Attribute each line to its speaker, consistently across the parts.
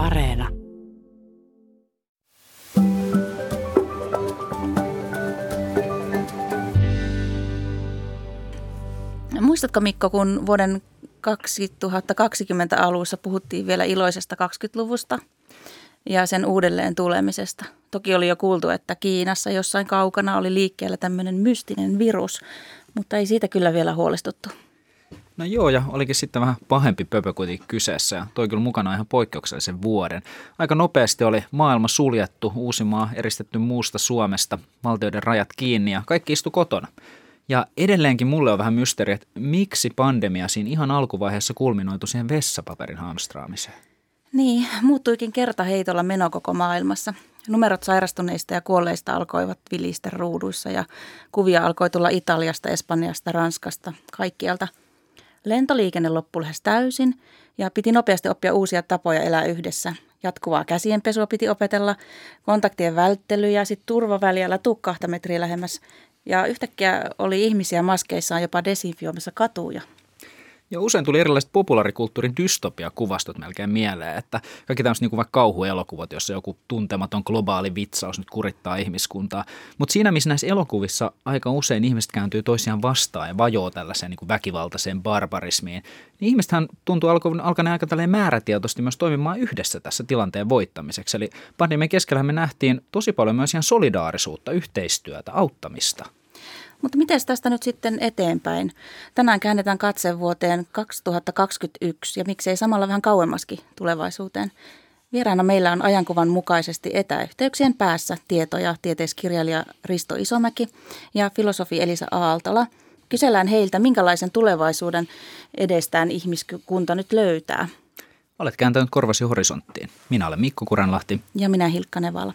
Speaker 1: Areena.
Speaker 2: Muistatko Mikko, kun vuoden 2020 alussa puhuttiin vielä iloisesta 20-luvusta ja sen uudelleen tulemisesta? Toki oli jo kuultu, että Kiinassa jossain kaukana oli liikkeellä tämmöinen mystinen virus, mutta ei siitä kyllä vielä huolestuttu.
Speaker 3: No joo, ja olikin sitten vähän pahempi pöpö kuitenkin kyseessä ja toi kyllä mukana ihan poikkeuksellisen vuoden. Aika nopeasti oli maailma suljettu, Uusimaa eristetty muusta Suomesta, valtioiden rajat kiinni ja kaikki istu kotona. Ja edelleenkin mulle on vähän mysteeri, että miksi pandemia siinä ihan alkuvaiheessa kulminoitu siihen vessapaperin hamstraamiseen.
Speaker 2: Niin, muuttuikin kertaheitolla meno koko maailmassa. Numerot sairastuneista ja kuolleista alkoivat vilistä ruuduissa ja kuvia alkoi tulla Italiasta, Espanjasta, Ranskasta, kaikkialta. Lentoliikenne loppui lähes täysin ja piti nopeasti oppia uusia tapoja elää yhdessä. Jatkuvaa käsienpesua piti opetella, kontaktien välttely ja sitten turvaväliä tuu kahta metriä lähemmäs. Ja yhtäkkiä oli ihmisiä maskeissaan jopa desinfioimassa katuja.
Speaker 3: Ja usein tuli erilaiset populaarikulttuurin dystopia-kuvastot melkein mieleen, että kaikki tämmöiset niin kuin vaikka kauhuelokuvat, jossa joku tuntematon globaali vitsaus nyt kurittaa ihmiskuntaa. Mutta siinä, missä näissä elokuvissa aika usein ihmiset kääntyy toisiaan vastaan ja vajoo tällaiseen niin kuin väkivaltaiseen barbarismiin, niin ihmisethän tuntuu alkaneen aika tälleen määrätietoisesti myös toimimaan yhdessä tässä tilanteen voittamiseksi. Eli pandemian keskellä me nähtiin tosi paljon myös ihan solidaarisuutta, yhteistyötä, auttamista –
Speaker 2: mutta miten tästä nyt sitten eteenpäin? Tänään käännetään katse vuoteen 2021 ja miksei samalla vähän kauemmaskin tulevaisuuteen. Vieraana meillä on ajankuvan mukaisesti etäyhteyksien päässä tieto- ja tieteiskirjailija Risto Isomäki ja filosofi Elisa Aaltola. Kysellään heiltä, minkälaisen tulevaisuuden edestään ihmiskunta nyt löytää.
Speaker 3: Olet kääntänyt korvasi horisonttiin. Minä olen Mikko Kuranlahti.
Speaker 2: Ja minä Hilkka Nevala.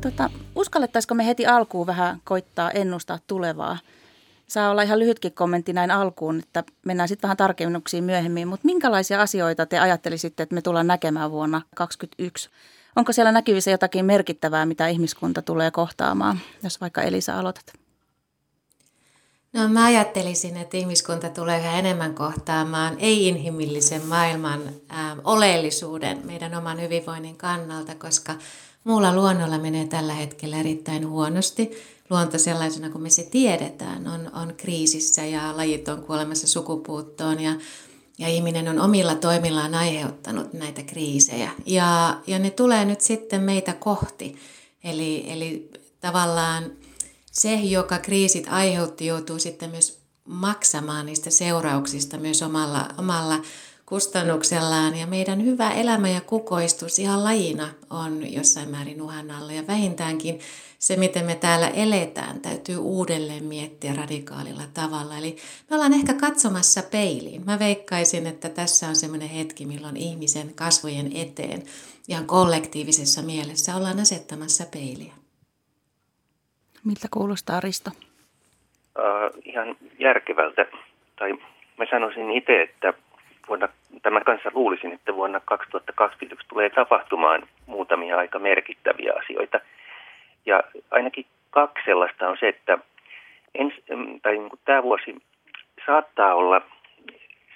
Speaker 2: Tota, uskallettaisiko me heti alkuun vähän koittaa ennustaa tulevaa? Saa olla ihan lyhytkin kommentti näin alkuun, että mennään sitten vähän tarkennuksiin myöhemmin. Mutta minkälaisia asioita te ajattelisitte, että me tullaan näkemään vuonna 2021? Onko siellä näkyvissä jotakin merkittävää, mitä ihmiskunta tulee kohtaamaan, jos vaikka Elisa aloitat?
Speaker 4: No mä ajattelisin, että ihmiskunta tulee yhä enemmän kohtaamaan ei-inhimillisen maailman oleellisuuden meidän oman hyvinvoinnin kannalta, koska – Muulla luonnolla menee tällä hetkellä erittäin huonosti. Luonto sellaisena kuin me se tiedetään on, on kriisissä ja lajit on kuolemassa sukupuuttoon ja, ja ihminen on omilla toimillaan aiheuttanut näitä kriisejä. Ja, ja ne tulee nyt sitten meitä kohti. Eli, eli tavallaan se, joka kriisit aiheutti, joutuu sitten myös maksamaan niistä seurauksista myös omalla, omalla kustannuksellaan ja meidän hyvä elämä ja kukoistus ihan lajina on jossain määrin uhan alla ja vähintäänkin se, miten me täällä eletään, täytyy uudelleen miettiä radikaalilla tavalla. Eli me ollaan ehkä katsomassa peiliin. Mä veikkaisin, että tässä on semmoinen hetki, milloin ihmisen kasvojen eteen ihan kollektiivisessa mielessä ollaan asettamassa peiliä.
Speaker 2: Miltä kuulostaa Risto?
Speaker 5: Uh, ihan järkevältä. Tai mä sanoisin itse, että vuonna, tämän kanssa luulisin, että vuonna 2021 tulee tapahtumaan muutamia aika merkittäviä asioita. Ja ainakin kaksi sellaista on se, että ens, tai niin kuin tämä vuosi saattaa olla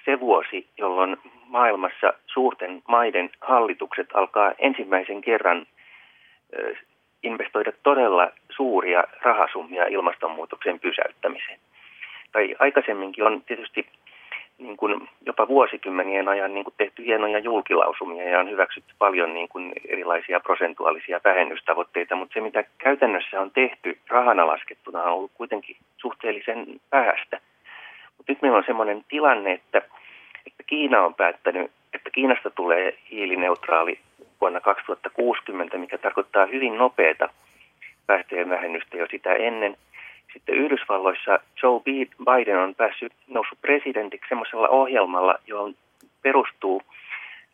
Speaker 5: se vuosi, jolloin maailmassa suurten maiden hallitukset alkaa ensimmäisen kerran investoida todella suuria rahasummia ilmastonmuutoksen pysäyttämiseen. Tai aikaisemminkin on tietysti niin kuin jopa vuosikymmenien ajan niin kuin tehty hienoja julkilausumia ja on hyväksytty paljon niin kuin erilaisia prosentuaalisia vähennystavoitteita, mutta se mitä käytännössä on tehty rahana laskettuna on ollut kuitenkin suhteellisen päästä. Mutta nyt meillä on sellainen tilanne, että, että Kiina on päättänyt, että Kiinasta tulee hiilineutraali vuonna 2060, mikä tarkoittaa hyvin nopeata päästöjen vähennystä jo sitä ennen – sitten Yhdysvalloissa Joe Biden on päässyt noussut presidentiksi semmoisella ohjelmalla, johon perustuu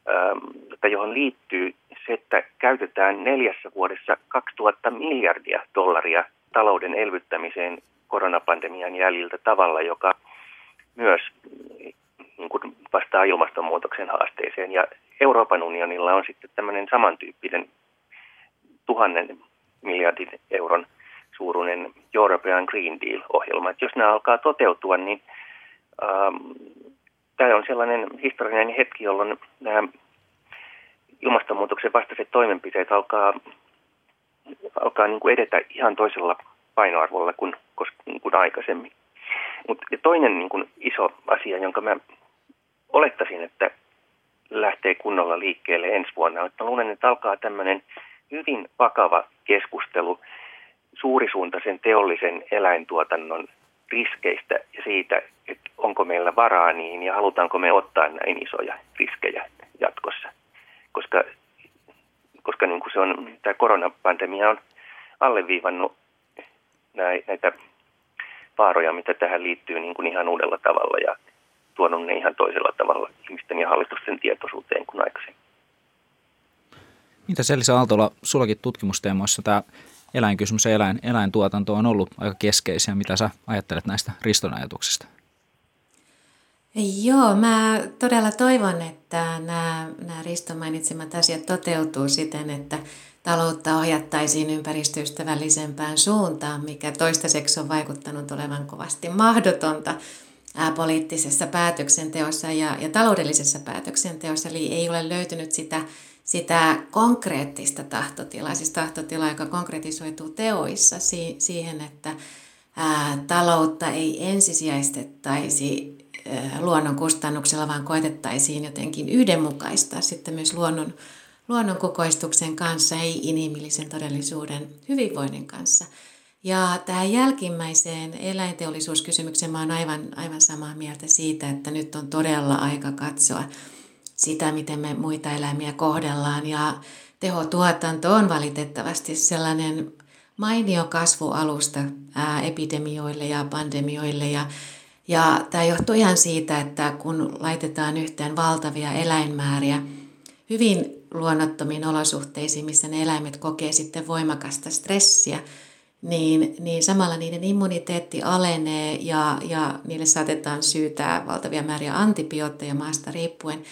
Speaker 5: ähm, tai johon liittyy se, että käytetään neljässä vuodessa 2000 miljardia dollaria talouden elvyttämiseen koronapandemian jäljiltä tavalla, joka myös niin kuin vastaa ilmastonmuutoksen haasteeseen. Ja Euroopan unionilla on sitten tämmöinen samantyyppinen tuhannen miljardin euron suuruinen European Green Deal-ohjelma. Että jos nämä alkaa toteutua, niin ähm, tämä on sellainen historiallinen hetki, jolloin nämä ilmastonmuutoksen vastaiset toimenpiteet alkaa, alkaa niin kuin edetä ihan toisella painoarvolla kuin, kuin aikaisemmin. Mutta toinen niin kuin iso asia, jonka mä olettaisin, että lähtee kunnolla liikkeelle ensi vuonna, että luulen, että alkaa tämmöinen hyvin vakava keskustelu suurisuuntaisen teollisen eläintuotannon riskeistä ja siitä, että onko meillä varaa niin ja halutaanko me ottaa näin isoja riskejä jatkossa. Koska, koska niin kuin se on, tämä koronapandemia on alleviivannut näitä vaaroja, mitä tähän liittyy niin kuin ihan uudella tavalla ja tuonut ne ihan toisella tavalla ihmisten ja hallitusten tietoisuuteen kuin aikaisemmin.
Speaker 3: Mitä Selisa Aaltola, sullakin tutkimusteemoissa tämä eläinkysymys ja eläin, eläintuotanto on ollut aika keskeisiä. Mitä sä ajattelet näistä Riston ajatuksista?
Speaker 4: Joo, mä todella toivon, että nämä, nämä Riston mainitsemat asiat toteutuu siten, että taloutta ohjattaisiin ympäristöystävällisempään suuntaan, mikä toistaiseksi on vaikuttanut olevan kovasti mahdotonta poliittisessa päätöksenteossa ja, ja taloudellisessa päätöksenteossa. Eli ei ole löytynyt sitä, sitä konkreettista tahtotilaa, siis tahtotilaa, joka konkretisoituu teoissa si, siihen, että taloutta ei ensisijaistettaisi luonnon kustannuksella, vaan koetettaisiin jotenkin yhdenmukaistaa sitten myös luonnon luonnon kukoistuksen kanssa, ei inhimillisen todellisuuden hyvinvoinnin kanssa. Ja tähän jälkimmäiseen eläinteollisuuskysymykseen mä olen aivan, aivan samaa mieltä siitä, että nyt on todella aika katsoa sitä, miten me muita eläimiä kohdellaan. Ja tehotuotanto on valitettavasti sellainen mainio kasvualusta epidemioille ja pandemioille. Ja, ja tämä johtuu ihan siitä, että kun laitetaan yhteen valtavia eläinmääriä hyvin luonnottomiin olosuhteisiin, missä ne eläimet kokee sitten voimakasta stressiä, niin, niin samalla niiden immuniteetti alenee ja, ja niille saatetaan syytää valtavia määriä antibiootteja maasta riippuen.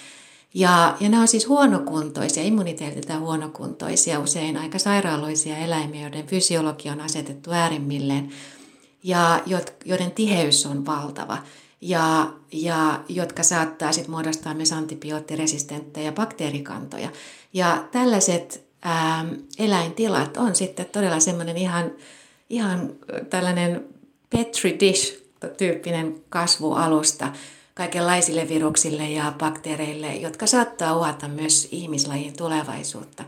Speaker 4: Ja, ja nämä on siis huonokuntoisia, immuniteetiltä huonokuntoisia, usein aika sairaaloisia eläimiä, joiden fysiologia on asetettu äärimmilleen ja joiden tiheys on valtava ja, ja jotka saattaa sitten muodostaa myös antibioottiresistenttejä bakteerikantoja. Ja tällaiset ää, eläintilat on sitten todella semmoinen ihan, ihan tällainen petri dish-tyyppinen kasvualusta kaikenlaisille viruksille ja bakteereille, jotka saattaa uhata myös ihmislajin tulevaisuutta.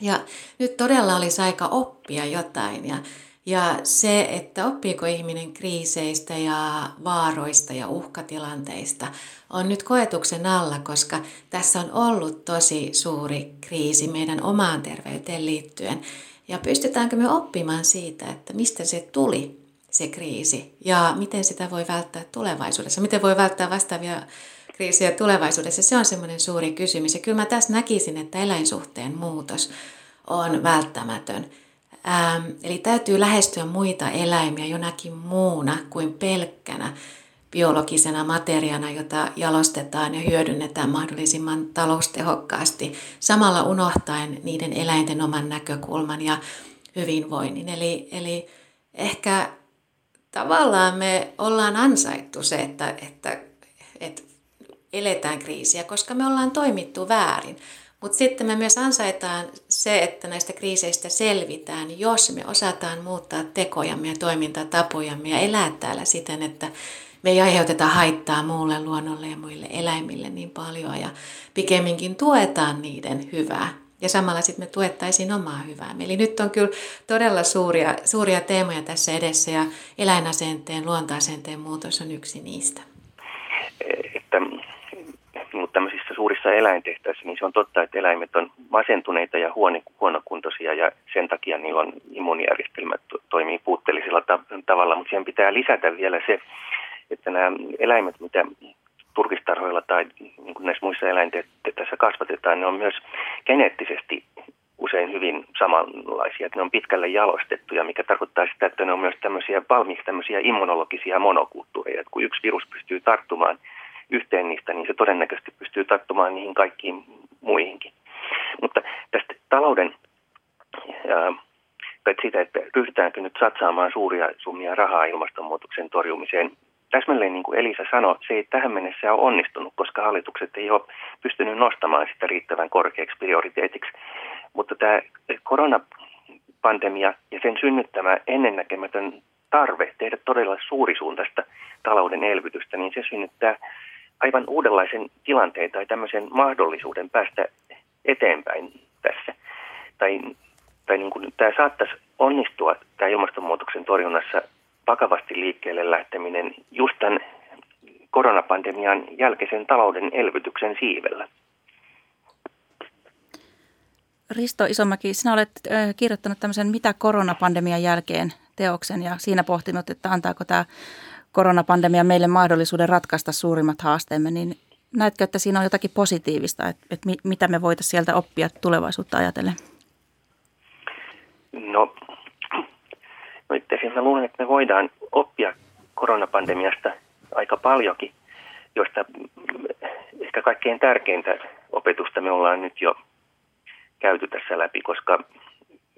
Speaker 4: Ja nyt todella olisi aika oppia jotain ja ja se, että oppiiko ihminen kriiseistä ja vaaroista ja uhkatilanteista, on nyt koetuksen alla, koska tässä on ollut tosi suuri kriisi meidän omaan terveyteen liittyen. Ja pystytäänkö me oppimaan siitä, että mistä se tuli, se kriisi, ja miten sitä voi välttää tulevaisuudessa, miten voi välttää vastaavia kriisejä tulevaisuudessa, se on semmoinen suuri kysymys. Ja kyllä mä tässä näkisin, että eläinsuhteen muutos on välttämätön. Ähm, eli täytyy lähestyä muita eläimiä jonakin muuna kuin pelkkänä biologisena materiaana, jota jalostetaan ja hyödynnetään mahdollisimman taloustehokkaasti, samalla unohtaen niiden eläinten oman näkökulman ja hyvinvoinnin. Eli, eli ehkä tavallaan me ollaan ansaittu se, että, että, että eletään kriisiä, koska me ollaan toimittu väärin. Mutta sitten me myös ansaitaan se, että näistä kriiseistä selvitään, jos me osataan muuttaa tekojamme ja toimintatapojamme ja elää täällä siten, että me ei aiheuteta haittaa muulle luonnolle ja muille eläimille niin paljon ja pikemminkin tuetaan niiden hyvää. Ja samalla sitten me tuettaisiin omaa hyvää. Eli nyt on kyllä todella suuria, suuria teemoja tässä edessä ja eläinasenteen, luontoasenteen muutos on yksi niistä.
Speaker 5: Että mutta tämmöisissä suurissa eläintehtäissä, niin se on totta, että eläimet on masentuneita ja huono, huonokuntoisia ja sen takia niillä on immuunijärjestelmä toimii puutteellisella ta- tavalla, mutta siihen pitää lisätä vielä se, että nämä eläimet, mitä turkistarhoilla tai niin näissä muissa eläintehtäissä kasvatetaan, ne on myös geneettisesti usein hyvin samanlaisia, että ne on pitkälle jalostettuja, mikä tarkoittaa sitä, että ne on myös tämmöisiä valmiiksi tämmöisiä immunologisia monokulttuureja, että kun yksi virus pystyy tarttumaan – yhteen niistä, niin se todennäköisesti pystyy tarttumaan niihin kaikkiin muihinkin. Mutta tästä talouden, tai siitä, että ryhdytäänkö nyt satsaamaan suuria summia rahaa ilmastonmuutoksen torjumiseen, täsmälleen niin kuin Elisa sanoi, se ei tähän mennessä ole onnistunut, koska hallitukset ei ole pystynyt nostamaan sitä riittävän korkeaksi prioriteetiksi. Mutta tämä koronapandemia ja sen synnyttämä ennennäkemätön tarve tehdä todella suurisuuntaista talouden elvytystä, niin se synnyttää aivan uudenlaisen tilanteen tai tämmöisen mahdollisuuden päästä eteenpäin tässä. Tai, tai niin kuin, tämä saattaisi onnistua tämä ilmastonmuutoksen torjunnassa vakavasti liikkeelle lähteminen just tämän koronapandemian jälkeisen talouden elvytyksen siivellä.
Speaker 2: Risto Isomäki, sinä olet kirjoittanut tämmöisen Mitä koronapandemian jälkeen teoksen ja siinä pohtinut, että antaako tämä koronapandemia meille mahdollisuuden ratkaista suurimmat haasteemme, niin näetkö, että siinä on jotakin positiivista, että, että mitä me voitaisiin sieltä oppia tulevaisuutta ajatellen?
Speaker 5: No, no itse asiassa mä luulen, että me voidaan oppia koronapandemiasta aika paljonkin, josta ehkä kaikkein tärkeintä opetusta me ollaan nyt jo käyty tässä läpi, koska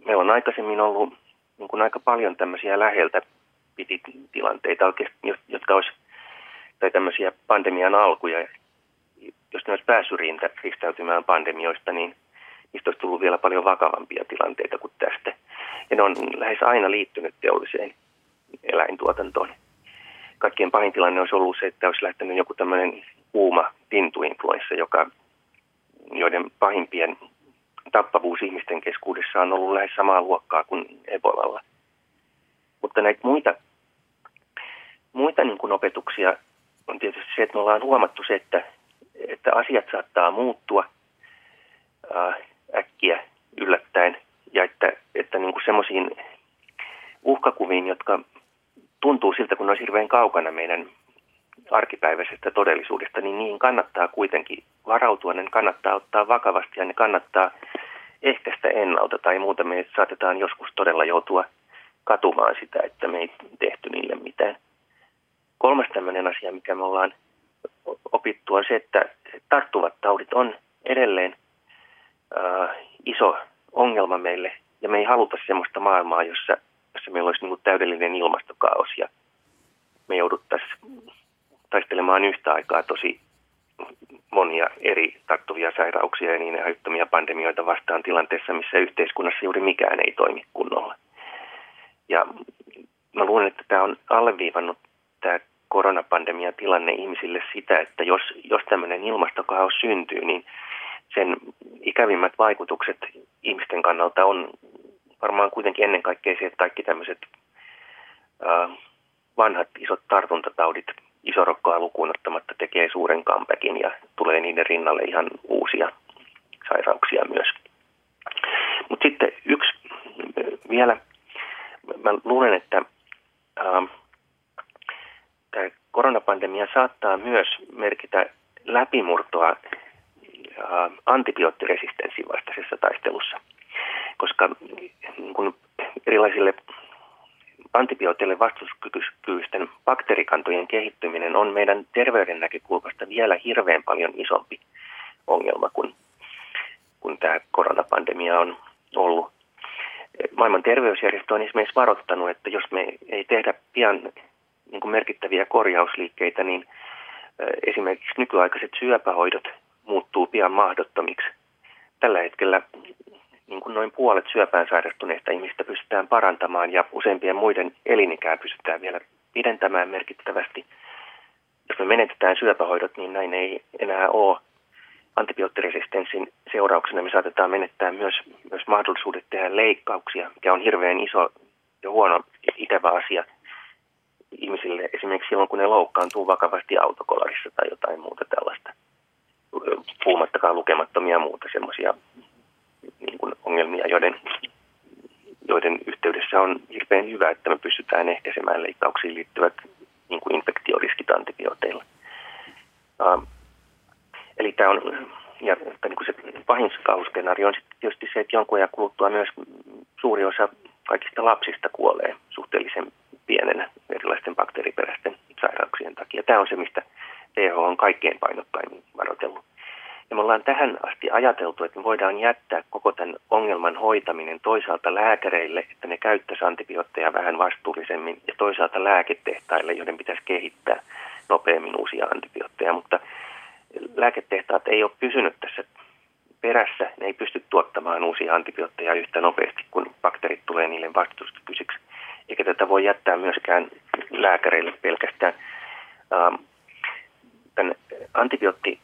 Speaker 5: meillä on aikaisemmin ollut niin kuin aika paljon tämmöisiä läheltä piti tilanteita, jotka olisi, tai tämmöisiä pandemian alkuja, jos ne olisi päässyt ristäytymään pandemioista, niin niistä olisi tullut vielä paljon vakavampia tilanteita kuin tästä. Ja ne on lähes aina liittynyt teolliseen eläintuotantoon. Kaikkien pahin tilanne olisi ollut se, että olisi lähtenyt joku tämmöinen kuuma pintuinfluenssa, joka, joiden pahimpien tappavuus ihmisten keskuudessa on ollut lähes samaa luokkaa kuin Ebolalla. Mutta näitä muita, muita niin kuin opetuksia on tietysti se, että me ollaan huomattu se, että, että asiat saattaa muuttua ää, äkkiä yllättäen. Ja että, että niin kuin semmoisiin uhkakuviin, jotka tuntuu siltä, kun ne olisi hirveän kaukana meidän arkipäiväisestä todellisuudesta, niin niihin kannattaa kuitenkin varautua, ne kannattaa ottaa vakavasti ja ne kannattaa ehkäistä ennalta tai muuta. Me saatetaan joskus todella joutua katumaan sitä, että me ei tehty niille mitään. Kolmas tämmöinen asia, mikä me ollaan opittu, on se, että tarttuvat taudit on edelleen äh, iso ongelma meille, ja me ei haluta sellaista maailmaa, jossa, jossa meillä olisi niin täydellinen ilmastokaos, ja me jouduttaisiin taistelemaan yhtä aikaa tosi monia eri tarttuvia sairauksia ja niin aiheuttamia pandemioita vastaan tilanteessa, missä yhteiskunnassa juuri mikään ei toimi kunnolla. Ja mä luulen, että tämä on alleviivannut tämä koronapandemia tilanne ihmisille sitä, että jos, jos tämmöinen ilmastokaos syntyy, niin sen ikävimmät vaikutukset ihmisten kannalta on varmaan kuitenkin ennen kaikkea se, että kaikki tämmöiset äh, vanhat isot tartuntataudit isorokkoa lukuun ottamatta tekee suuren comebackin ja tulee niiden rinnalle ihan uusia sairauksia myös. Mutta sitten yksi vielä, mä luulen, että äh, tämä koronapandemia saattaa myös merkitä läpimurtoa antibioottiresistenssin vastaisessa taistelussa, koska kun erilaisille antibiooteille vastustuskykyisten bakteerikantojen kehittyminen on meidän terveyden näkökulmasta vielä hirveän paljon isompi ongelma kuin, kuin tämä koronapandemia on ollut. Maailman terveysjärjestö on esimerkiksi varoittanut, että jos me ei tehdä pian niin merkittäviä korjausliikkeitä, niin esimerkiksi nykyaikaiset syöpähoidot muuttuu pian mahdottomiksi. Tällä hetkellä niin kuin noin puolet syöpään sairastuneista ihmistä pystytään parantamaan ja useimpien muiden elinikää pystytään vielä pidentämään merkittävästi. Jos me menetetään syöpähoidot, niin näin ei enää ole. Antibioottiresistenssin seurauksena me saatetaan menettää myös, myös mahdollisuudet tehdä leikkauksia, mikä on hirveän iso ja huono ikävä asia ihmisille esimerkiksi silloin, kun ne loukkaantuu vakavasti autokolarissa tai jotain muuta tällaista. Puhumattakaan lukemattomia muuta semmoisia niin ongelmia, joiden, joiden yhteydessä on hirveän hyvä, että me pystytään ehkäisemään leikkauksiin liittyvät niin kuin infektioriskit antibiooteilla. Uh, eli tämä on, ja niin kuin se pahin kauhuskenaario on tietysti se, että jonkun ajan kuluttua myös suuri osa kaikista lapsista kuolee suhteellisen pienenä erilaisten bakteeriperäisten sairauksien takia. Tämä on se, mistä TH on kaikkein painokkaimmin varoitellut. Ja me ollaan tähän asti ajateltu, että me voidaan jättää koko tämän ongelman hoitaminen toisaalta lääkäreille, että ne käyttäisi antibiootteja vähän vastuullisemmin, ja toisaalta lääketehtaille, joiden pitäisi kehittää nopeammin uusia antibiootteja. Mutta lääketehtaat ei ole pysynyt tässä perässä. Ne ei pysty tuottamaan uusia antibiootteja yhtä nopeasti, kun bakteerit tulee niille vastustuskykyisiksi. Eikä tätä voi jättää myöskään lääkäreille pelkästään. Ähm, tämän antibiootti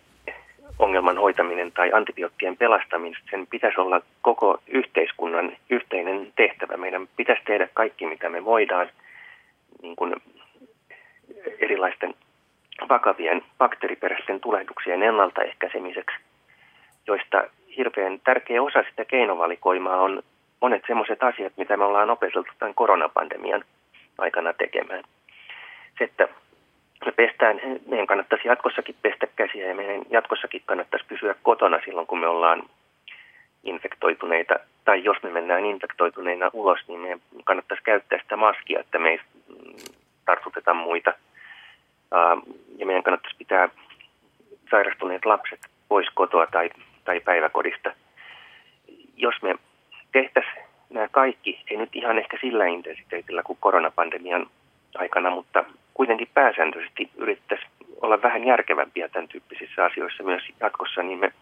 Speaker 5: ongelman hoitaminen tai antibioottien pelastaminen, sen pitäisi olla koko yhteiskunnan yhteinen tehtävä. Meidän pitäisi tehdä kaikki, mitä me voidaan niin kuin erilaisten vakavien bakteeriperäisten tulehduksien ennaltaehkäisemiseksi, joista hirveän tärkeä osa sitä keinovalikoimaa on monet sellaiset asiat, mitä me ollaan opeteltu tämän koronapandemian aikana tekemään. Se, että me pestään, meidän kannattaisi jatkossakin pestä käsiä ja meidän jatkossakin kannattaisi pysyä kotona silloin, kun me ollaan infektoituneita. Tai jos me mennään infektoituneina ulos, niin meidän kannattaisi käyttää sitä maskia, että me ei tartuteta muita. Ja meidän kannattaisi pitää sairastuneet lapset pois kotoa tai, tai päiväkodista. Jos me tehtäisiin nämä kaikki, ei nyt ihan ehkä sillä intensiteetillä kuin koronapandemian aikana, mutta kuitenkin pääsääntöisesti yrittäisiin olla vähän järkevämpiä tämän tyyppisissä asioissa myös jatkossa, niin me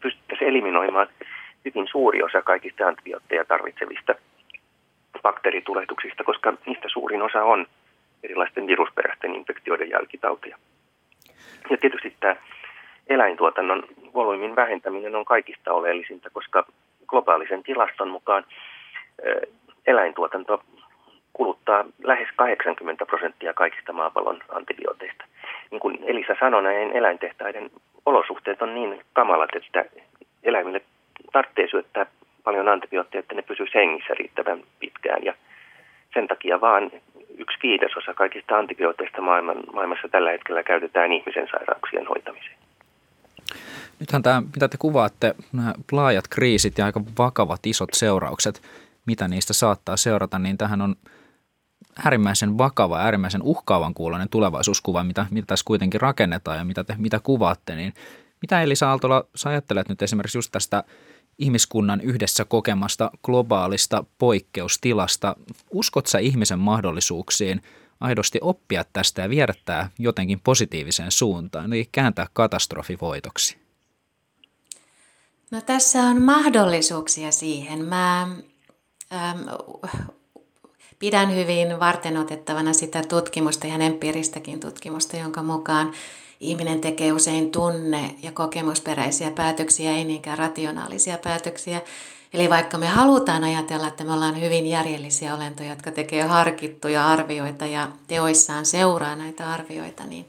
Speaker 5: pystyttäisiin eliminoimaan hyvin suuri osa kaikista antibiootteja tarvitsevista bakteeritulehduksista, koska niistä suurin osa on erilaisten virusperäisten infektioiden jälkitauteja. Ja tietysti tämä eläintuotannon volyymin vähentäminen on kaikista oleellisinta, koska globaalisen tilaston mukaan eläintuotanto kuluttaa lähes 80 prosenttia kaikista maapallon antibiooteista. Niin kuin Elisa sanoi, näin eläintehtaiden olosuhteet on niin kamalat, että eläimille tarvitsee syöttää paljon antibiootteja, että ne pysyy hengissä riittävän pitkään. Ja sen takia vaan yksi viidesosa kaikista antibiooteista maailman, maailmassa tällä hetkellä käytetään ihmisen sairauksien hoitamiseen.
Speaker 3: Nythän tämä, mitä te kuvaatte, nämä laajat kriisit ja aika vakavat isot seuraukset, mitä niistä saattaa seurata, niin tähän on äärimmäisen vakava, äärimmäisen uhkaavan kuuloinen tulevaisuuskuva, mitä, mitä tässä kuitenkin rakennetaan ja mitä te mitä kuvaatte, niin mitä Elisa Aaltola, sä ajattelet nyt esimerkiksi just tästä ihmiskunnan yhdessä kokemasta globaalista poikkeustilasta? Uskot sä ihmisen mahdollisuuksiin aidosti oppia tästä ja viedä tämä jotenkin positiiviseen suuntaan, eli kääntää katastrofi voitoksi?
Speaker 4: No tässä on mahdollisuuksia siihen. Mä ähm, pidän hyvin vartenotettavana sitä tutkimusta, ihan empiiristäkin tutkimusta, jonka mukaan ihminen tekee usein tunne- ja kokemusperäisiä päätöksiä, ei niinkään rationaalisia päätöksiä. Eli vaikka me halutaan ajatella, että me ollaan hyvin järjellisiä olentoja, jotka tekee harkittuja arvioita ja teoissaan seuraa näitä arvioita, niin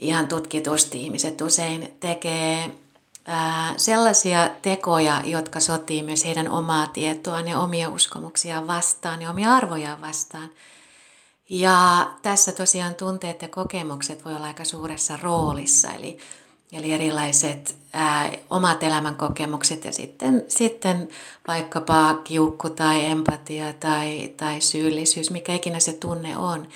Speaker 4: ihan tutkitusti ihmiset usein tekee sellaisia tekoja, jotka sotii myös heidän omaa tietoaan ja omia uskomuksiaan vastaan ja omia arvojaan vastaan. Ja tässä tosiaan tunteet ja kokemukset voi olla aika suuressa roolissa, eli, eli erilaiset ää, omat elämänkokemukset ja sitten, sitten vaikkapa kiukku tai empatia tai, tai syyllisyys, mikä ikinä se tunne on,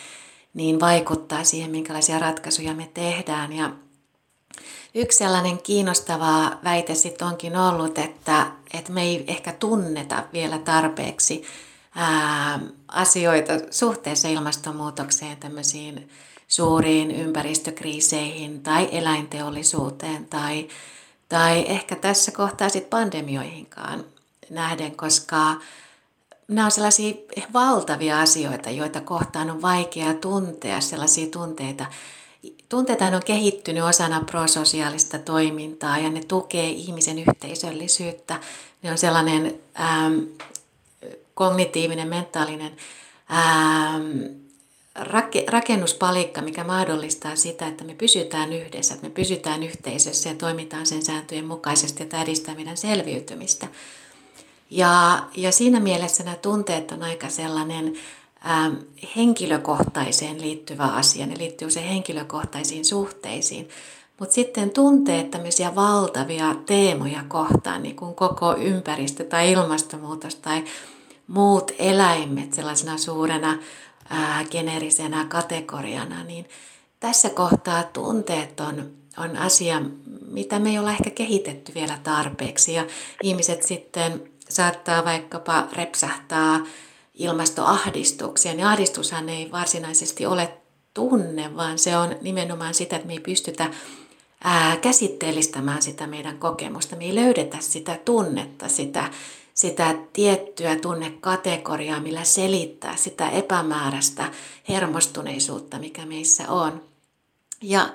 Speaker 4: niin vaikuttaa siihen, minkälaisia ratkaisuja me tehdään. Ja Yksi sellainen kiinnostava väite sitten onkin ollut, että, että me ei ehkä tunneta vielä tarpeeksi ää, asioita suhteessa ilmastonmuutokseen, tämmöisiin suuriin ympäristökriiseihin tai eläinteollisuuteen tai, tai ehkä tässä kohtaa sitten pandemioihinkaan nähden, koska nämä on sellaisia valtavia asioita, joita kohtaan on vaikea tuntea, sellaisia tunteita, Tunteethan on kehittynyt osana prososiaalista toimintaa ja ne tukee ihmisen yhteisöllisyyttä. Ne on sellainen ähm, kognitiivinen, mentaalinen ähm, rakennuspalikka, mikä mahdollistaa sitä, että me pysytään yhdessä, että me pysytään yhteisössä ja toimitaan sen sääntöjen mukaisesti, että edistää meidän selviytymistä. Ja, ja siinä mielessä nämä tunteet on aika sellainen ähm, henkilökohtaiseen liittyvä asia. Ne liittyy se henkilökohtaisiin suhteisiin. Mutta sitten tuntee tämmöisiä valtavia teemoja kohtaan, niin kuin koko ympäristö tai ilmastonmuutos tai muut eläimet sellaisena suurena ää, geneerisenä kategoriana, niin tässä kohtaa tunteet on, on asia, mitä me ei olla ehkä kehitetty vielä tarpeeksi. Ja ihmiset sitten saattaa vaikkapa repsahtaa ilmastoahdistukseen. Ja ahdistushan ei varsinaisesti ole tunne, vaan se on nimenomaan sitä, että me ei pystytä ää, käsitteellistämään sitä meidän kokemusta. Me ei löydetä sitä tunnetta, sitä, sitä tiettyä tunnekategoriaa, millä selittää sitä epämääräistä hermostuneisuutta, mikä meissä on. Ja,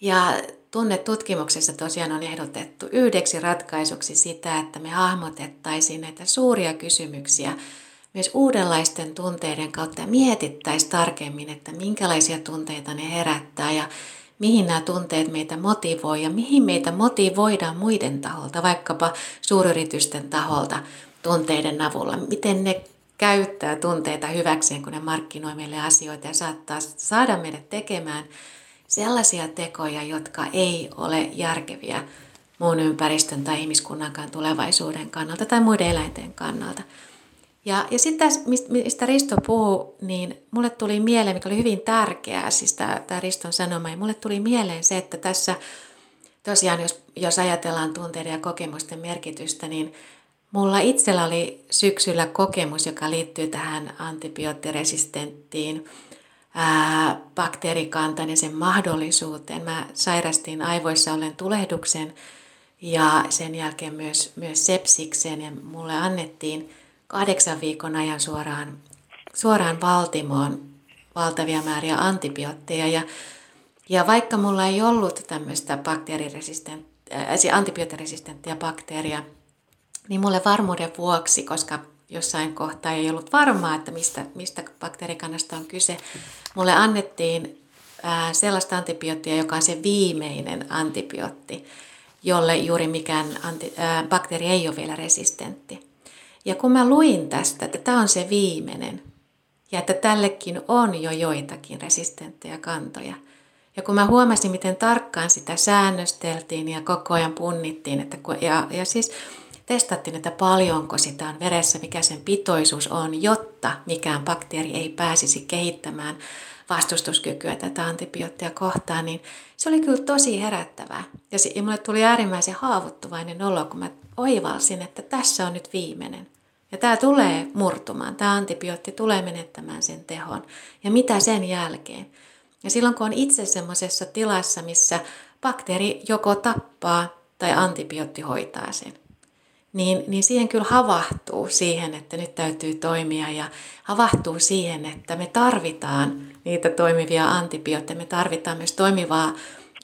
Speaker 4: ja tunnetutkimuksessa tosiaan on ehdotettu yhdeksi ratkaisuksi sitä, että me hahmotettaisiin näitä suuria kysymyksiä myös uudenlaisten tunteiden kautta ja mietittäisiin tarkemmin, että minkälaisia tunteita ne herättää ja mihin nämä tunteet meitä motivoi ja mihin meitä motivoidaan muiden taholta, vaikkapa suuryritysten taholta tunteiden avulla. Miten ne käyttää tunteita hyväkseen, kun ne markkinoi meille asioita ja saattaa saada meidät tekemään sellaisia tekoja, jotka ei ole järkeviä muun ympäristön tai ihmiskunnankaan tulevaisuuden kannalta tai muiden eläinten kannalta. Ja, ja sitten mistä Risto puhuu, niin mulle tuli mieleen, mikä oli hyvin tärkeää, siis tämä Riston sanoma, ja mulle tuli mieleen se, että tässä tosiaan, jos, jos ajatellaan tunteiden ja kokemusten merkitystä, niin mulla itsellä oli syksyllä kokemus, joka liittyy tähän antibioottiresistenttiin ää, bakteerikantaan ja sen mahdollisuuteen. Mä sairastin aivoissa ollen tulehduksen ja sen jälkeen myös, myös sepsikseen ja mulle annettiin – kahdeksan viikon ajan suoraan, suoraan valtimoon valtavia määriä antibiootteja. Ja, ja vaikka mulla ei ollut tämmöistä äh, antibioottiresistenttiä bakteeria, niin mulle varmuuden vuoksi, koska jossain kohtaa ei ollut varmaa, että mistä, mistä bakteerikannasta on kyse, mulle annettiin äh, sellaista antibioottia, joka on se viimeinen antibiootti, jolle juuri mikään anti, äh, bakteeri ei ole vielä resistentti. Ja kun mä luin tästä, että tämä on se viimeinen, ja että tällekin on jo joitakin resistenttejä kantoja, ja kun mä huomasin, miten tarkkaan sitä säännösteltiin ja koko ajan punnittiin, että ja, ja siis testattiin, että paljonko sitä on veressä, mikä sen pitoisuus on, jotta mikään bakteeri ei pääsisi kehittämään vastustuskykyä tätä antibioottia kohtaan, niin se oli kyllä tosi herättävää. Ja, ja mulle tuli äärimmäisen haavoittuvainen olo, kun mä oivalsin, että tässä on nyt viimeinen. Ja tämä tulee murtumaan, tämä antibiootti tulee menettämään sen tehon. Ja mitä sen jälkeen? Ja silloin kun on itse semmoisessa tilassa, missä bakteeri joko tappaa tai antibiootti hoitaa sen, niin, niin siihen kyllä havahtuu siihen, että nyt täytyy toimia ja havahtuu siihen, että me tarvitaan niitä toimivia antibiootteja, me tarvitaan myös toimivaa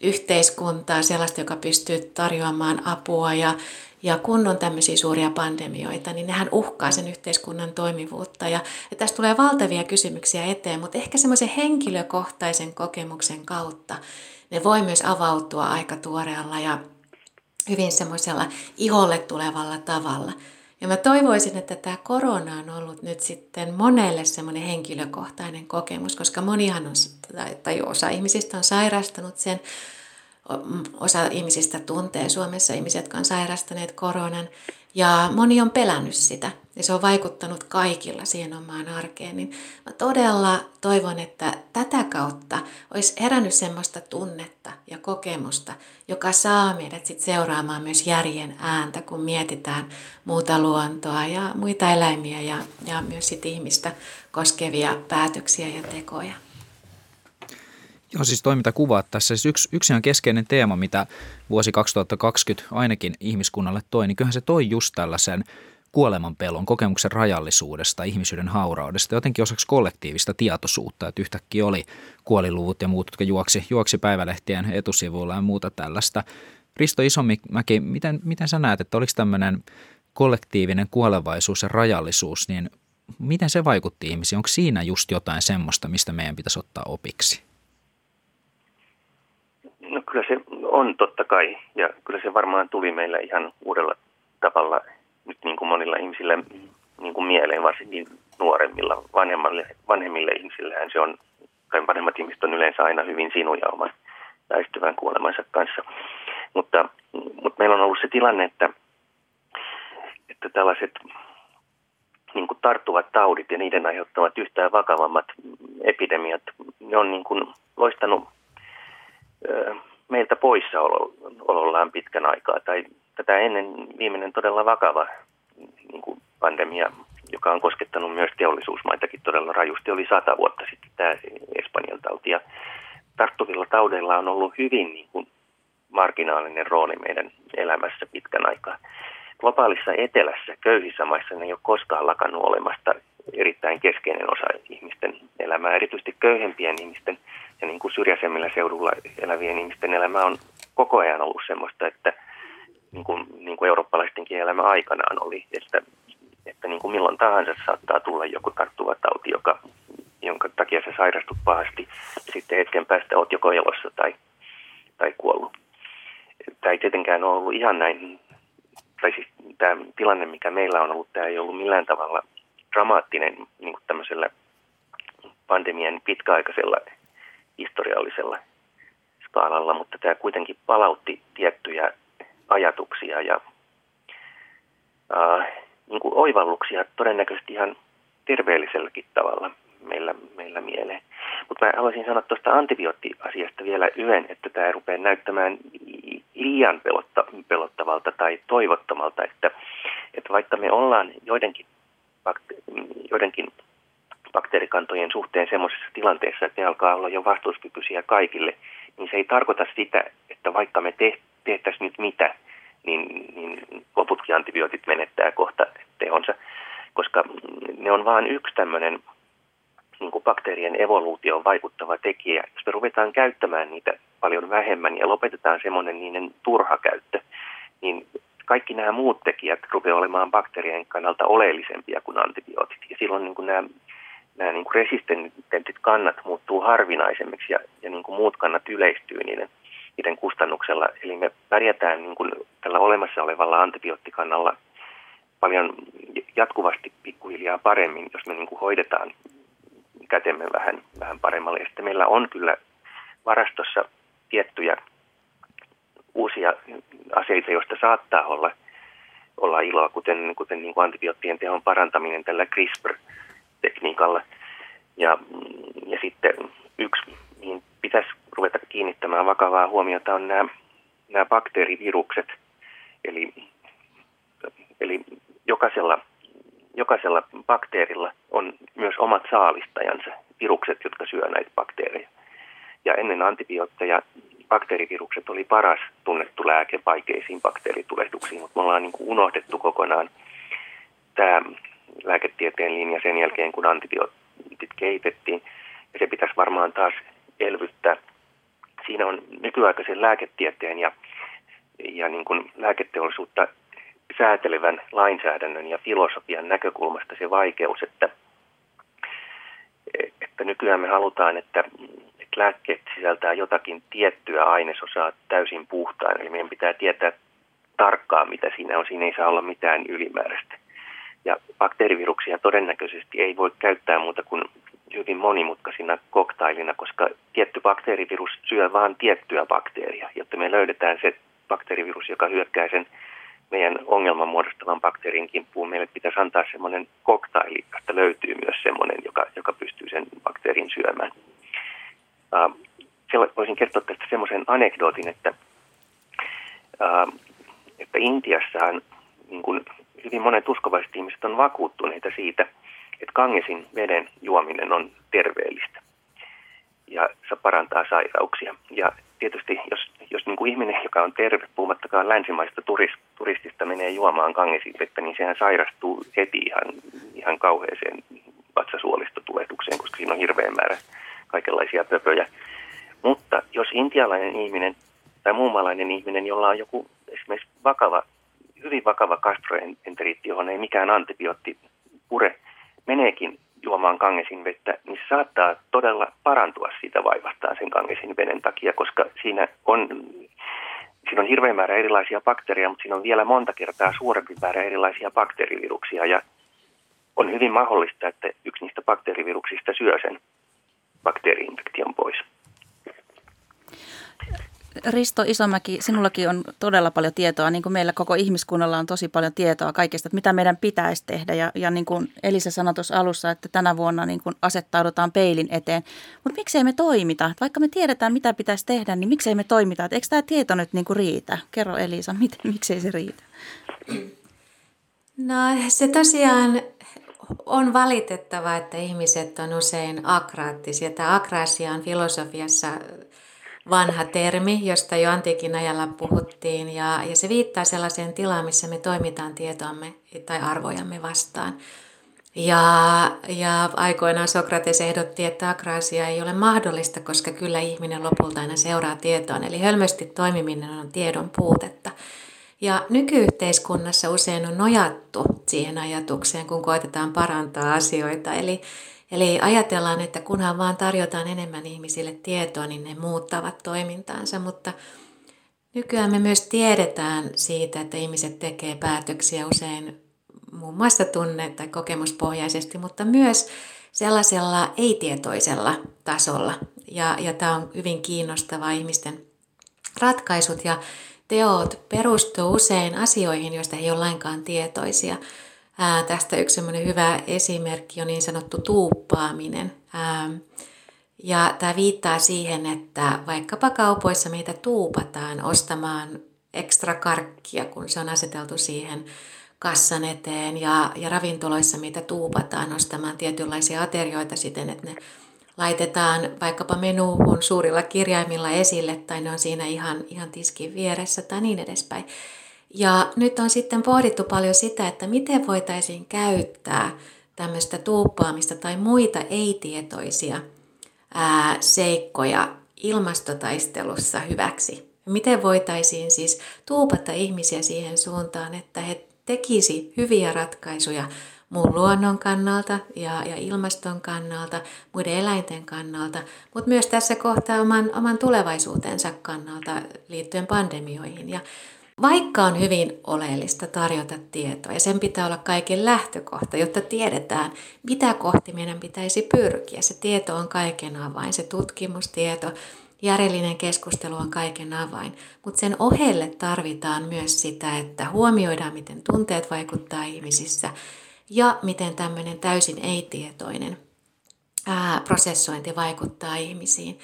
Speaker 4: yhteiskuntaa, sellaista, joka pystyy tarjoamaan apua ja, ja kun on tämmöisiä suuria pandemioita, niin nehän uhkaa sen yhteiskunnan toimivuutta. Ja, ja tästä tulee valtavia kysymyksiä eteen, mutta ehkä semmoisen henkilökohtaisen kokemuksen kautta ne voi myös avautua aika tuoreella ja hyvin semmoisella iholle tulevalla tavalla. Ja mä toivoisin, että tämä korona on ollut nyt sitten monelle semmoinen henkilökohtainen kokemus, koska monihan on, tai osa ihmisistä on sairastanut sen, osa ihmisistä tuntee Suomessa ihmiset, jotka on sairastaneet koronan, ja moni on pelännyt sitä, ja se on vaikuttanut kaikilla siihen omaan arkeen. Niin mä todella toivon, että tätä kautta olisi herännyt semmoista tunnetta ja kokemusta, joka saa meidät sit seuraamaan myös järjen ääntä, kun mietitään muuta luontoa ja muita eläimiä ja, ja myös sit ihmistä koskevia päätöksiä ja tekoja.
Speaker 3: Joo, siis toiminta kuvaat tässä. Siis yksi, yksi ihan keskeinen teema, mitä vuosi 2020 ainakin ihmiskunnalle toi, niin kyllähän se toi just tällaisen kuolemanpelon, kokemuksen rajallisuudesta, ihmisyyden hauraudesta, jotenkin osaksi kollektiivista tietoisuutta, että yhtäkkiä oli kuoliluvut ja muut, jotka juoksi, juoksi päivälehtien etusivuilla ja muuta tällaista. Risto Isomäki, miten, miten sä näet, että oliko tämmöinen kollektiivinen kuolevaisuus ja rajallisuus, niin miten se vaikutti ihmisiin? Onko siinä just jotain semmoista, mistä meidän pitäisi ottaa opiksi?
Speaker 5: No kyllä se on totta kai ja kyllä se varmaan tuli meillä ihan uudella tavalla nyt niin kuin monilla ihmisillä niin kuin mieleen, varsinkin nuoremmilla, vanhemmille, vanhemmille ihmisillä se on, kai vanhemmat ihmiset on yleensä aina hyvin sinuja oman väistyvän kuolemansa kanssa. Mutta, mutta meillä on ollut se tilanne, että, että tällaiset niin kuin tarttuvat taudit ja niiden aiheuttamat yhtään vakavammat epidemiat, ne on niin kuin loistanut meiltä poissaolollaan pitkän aikaa, tai tätä ennen viimeinen todella vakava niin kuin pandemia, joka on koskettanut myös teollisuusmaitakin todella rajusti, oli sata vuotta sitten tämä Espanjan tauti. Ja tarttuvilla taudeilla on ollut hyvin niin kuin marginaalinen rooli meidän elämässä pitkän aikaa. Globaalissa etelässä, köyhissä maissa ne ei ole koskaan lakannut olemasta erittäin keskeinen osa ihmisten elämää. Erityisesti köyhempien ihmisten ja niin kuin syrjäisemmillä seudulla elävien ihmisten elämä on koko ajan ollut sellaista, että niin kuin, niin kuin eurooppalaistenkin elämä aikanaan oli, että, että niin kuin milloin tahansa saattaa tulla joku tarttuva tauti, joka, jonka takia sä sairastut pahasti. Sitten hetken päästä oot joko elossa tai, tai kuollut. Tämä ei tietenkään ole ollut ihan näin, tai siis tämä tilanne, mikä meillä on ollut, tämä ei ollut millään tavalla dramaattinen niin kuin tämmöisellä pandemian pitkäaikaisella historiallisella skaalalla, mutta tämä kuitenkin palautti tiettyjä ajatuksia ja äh, niin kuin oivalluksia todennäköisesti ihan terveelliselläkin tavalla meillä, meillä mieleen. Mutta mä haluaisin sanoa tuosta antibioottiasiasta vielä yhden, että tämä rupeaa näyttämään liian pelotta, pelottavalta tai toivottomalta, että, että vaikka me ollaan joidenkin, joidenkin bakteerikantojen suhteen semmoisessa tilanteessa, että ne alkaa olla jo vastuuskykyisiä kaikille, niin se ei tarkoita sitä, että vaikka me te, tehtäisiin nyt mitä, niin, niin loputkin antibiootit menettää kohta tehonsa, koska ne on vain yksi tämmöinen niin kuin bakteerien evoluutioon vaikuttava tekijä. Jos me ruvetaan käyttämään niitä paljon vähemmän ja lopetetaan semmoinen niiden turha käyttö, kaikki nämä muut tekijät rupeaa olemaan bakteerien kannalta oleellisempia kuin antibiootit. Ja silloin niin kuin nämä nämä niin kuin resistentit kannat muuttuu harvinaisemmiksi ja, ja niin kuin muut kannat yleistyy niiden, niiden kustannuksella. Eli me pärjätään niin kuin tällä olemassa olevalla antibioottikannalla paljon jatkuvasti pikkuhiljaa paremmin, jos me niin kuin hoidetaan kätemme vähän, vähän paremmalle. Ja sitten meillä on kyllä varastossa tiettyjä aseita, joista saattaa olla, olla iloa, kuten, kuten niin kuin antibioottien tehon parantaminen tällä CRISPR tekniikalla. Ja, ja sitten yksi, mihin pitäisi ruveta kiinnittämään vakavaa huomiota, on nämä, nämä bakteerivirukset. Eli, eli jokaisella, jokaisella bakteerilla on myös omat saalistajansa, virukset, jotka syö näitä bakteereja. Ja ennen antibiootteja bakteerivirukset oli paras tunnettu lääke vaikeisiin bakteeritulehduksiin, mutta me ollaan niin kuin unohdettu kokonaan tämä lääketieteen linja sen jälkeen, kun antibiootit kehitettiin. Ja se pitäisi varmaan taas elvyttää. Siinä on nykyaikaisen lääketieteen ja, ja niin kuin lääketeollisuutta säätelevän lainsäädännön ja filosofian näkökulmasta se vaikeus, että, että nykyään me halutaan, että, että lääkkeet sisältää jotakin tiettyä ainesosaa täysin puhtaan. Eli meidän pitää tietää tarkkaan, mitä siinä on. Siinä ei saa olla mitään ylimääräistä. Ja bakteeriviruksia todennäköisesti ei voi käyttää muuta kuin hyvin monimutkaisina koktailina, koska tietty bakteerivirus syö vain tiettyä bakteeria, jotta me löydetään se bakteerivirus, joka hyökkää sen meidän ongelman muodostavan bakteerin kimppuun. Meille pitäisi antaa semmoinen koktaili, josta löytyy myös semmoinen, joka, joka pystyy sen bakteerin syömään. Uh, voisin kertoa tästä semmoisen anekdootin, että, uh, että Intiassahan niin kuin hyvin monet uskovaiset ihmiset on vakuuttuneita siitä, että kangesin veden juominen on terveellistä ja se parantaa sairauksia. Ja tietysti jos, jos niin kuin ihminen, joka on terve, puhumattakaan länsimaista turist, turistista, menee juomaan kangesin vettä, niin sehän sairastuu heti ihan, ihan kauheeseen vatsasuolistotulehdukseen, koska siinä on hirveän määrä kaikenlaisia pöpöjä. Mutta jos intialainen ihminen tai muunmaalainen ihminen, jolla on joku esimerkiksi vakava hyvin vakava gastroenteriitti, johon ei mikään antibiootti pure, meneekin juomaan kangesin vettä, niin saattaa todella parantua siitä vaivastaan sen kangesin veden takia, koska siinä on, siinä on hirveän määrä erilaisia bakteereja, mutta siinä on vielä monta kertaa suurempi määrä erilaisia bakteeriviruksia ja on hyvin mahdollista, että yksi niistä bakteeriviruksista syö sen bakteeriinfektion pois.
Speaker 2: Risto Isomäki, sinullakin on todella paljon tietoa, niin kuin meillä koko ihmiskunnalla on tosi paljon tietoa kaikesta, että mitä meidän pitäisi tehdä. Ja, ja niin kuin Elisa sanoi tuossa alussa, että tänä vuonna niin kuin asettaudutaan peilin eteen. Mutta miksei me toimita? Vaikka me tiedetään, mitä pitäisi tehdä, niin miksei me toimita? Et eikö tämä tieto nyt niin kuin riitä? Kerro Elisa, miten, miksei se riitä?
Speaker 4: No se tosiaan on valitettava, että ihmiset on usein akraattisia. Tämä akraasia on filosofiassa vanha termi, josta jo antiikin ajalla puhuttiin, ja, ja se viittaa sellaiseen tilaan, missä me toimitaan tietoamme tai arvojamme vastaan. Ja, ja aikoinaan Sokrates ehdotti, että akraasia ei ole mahdollista, koska kyllä ihminen lopulta aina seuraa tietoon. Eli hölmösti toimiminen on tiedon puutetta. Ja nykyyhteiskunnassa usein on nojattu siihen ajatukseen, kun koitetaan parantaa asioita. Eli, eli ajatellaan, että kunhan vaan tarjotaan enemmän ihmisille tietoa, niin ne muuttavat toimintaansa. Mutta nykyään me myös tiedetään siitä, että ihmiset tekee päätöksiä usein muun muassa tunne- tai kokemuspohjaisesti, mutta myös sellaisella ei-tietoisella tasolla. Ja, ja tämä on hyvin kiinnostavaa ihmisten ratkaisut ja teot perustuu usein asioihin, joista ei ole lainkaan tietoisia. Ää, tästä yksi semmoinen hyvä esimerkki on niin sanottu tuuppaaminen. Ää, ja tämä viittaa siihen, että vaikkapa kaupoissa meitä tuupataan ostamaan ekstra karkkia, kun se on aseteltu siihen kassan eteen. Ja, ja ravintoloissa meitä tuupataan ostamaan tietynlaisia aterioita siten, että ne laitetaan vaikkapa menuun suurilla kirjaimilla esille tai ne on siinä ihan, ihan tiskin vieressä tai niin edespäin. Ja nyt on sitten pohdittu paljon sitä, että miten voitaisiin käyttää tämmöistä tuuppaamista tai muita ei-tietoisia ää, seikkoja ilmastotaistelussa hyväksi. Miten voitaisiin siis tuupata ihmisiä siihen suuntaan, että he tekisi hyviä ratkaisuja muun luonnon kannalta ja, ja ilmaston kannalta, muiden eläinten kannalta, mutta myös tässä kohtaa oman, oman tulevaisuutensa kannalta liittyen pandemioihin. Ja vaikka on hyvin oleellista tarjota tietoa, ja sen pitää olla kaiken lähtökohta, jotta tiedetään, mitä kohti meidän pitäisi pyrkiä. Se tieto on kaiken avain, se tutkimustieto, järjellinen keskustelu on kaiken avain. Mutta sen ohelle tarvitaan myös sitä, että huomioidaan, miten tunteet vaikuttaa ihmisissä, ja miten tämmöinen täysin ei-tietoinen ää, prosessointi vaikuttaa ihmisiin.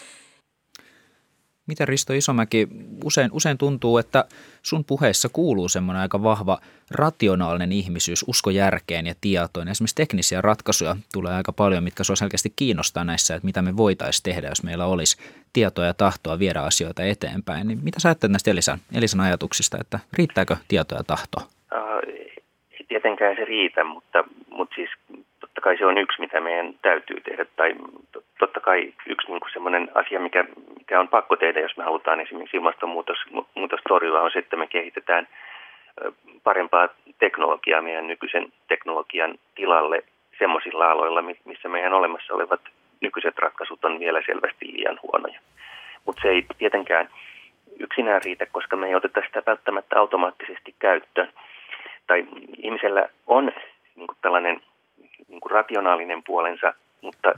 Speaker 3: Miten Risto Isomäki, usein, usein tuntuu, että sun puheissa kuuluu semmoinen aika vahva rationaalinen ihmisyys, usko järkeen ja tietoon. Esimerkiksi teknisiä ratkaisuja tulee aika paljon, mitkä sua selkeästi kiinnostaa näissä, että mitä me voitaisiin tehdä, jos meillä olisi tietoa ja tahtoa viedä asioita eteenpäin. Niin mitä sä ajattelet näistä Elisan, Elisan ajatuksista, että riittääkö tietoa ja tahtoa?
Speaker 5: Tietenkään se riitä, mutta, mutta siis totta kai se on yksi, mitä meidän täytyy tehdä. Tai totta kai yksi niin semmoinen asia, mikä, mikä on pakko tehdä, jos me halutaan esimerkiksi ilmastonmuutos torjua, on se, että me kehitetään parempaa teknologiaa meidän nykyisen teknologian tilalle semmoisilla aloilla, missä meidän olemassa olevat nykyiset ratkaisut on vielä selvästi liian huonoja. Mutta se ei tietenkään yksinään riitä, koska me ei oteta sitä välttämättä automaattisesti käyttöön tai ihmisellä on niin kuin tällainen niin kuin rationaalinen puolensa, mutta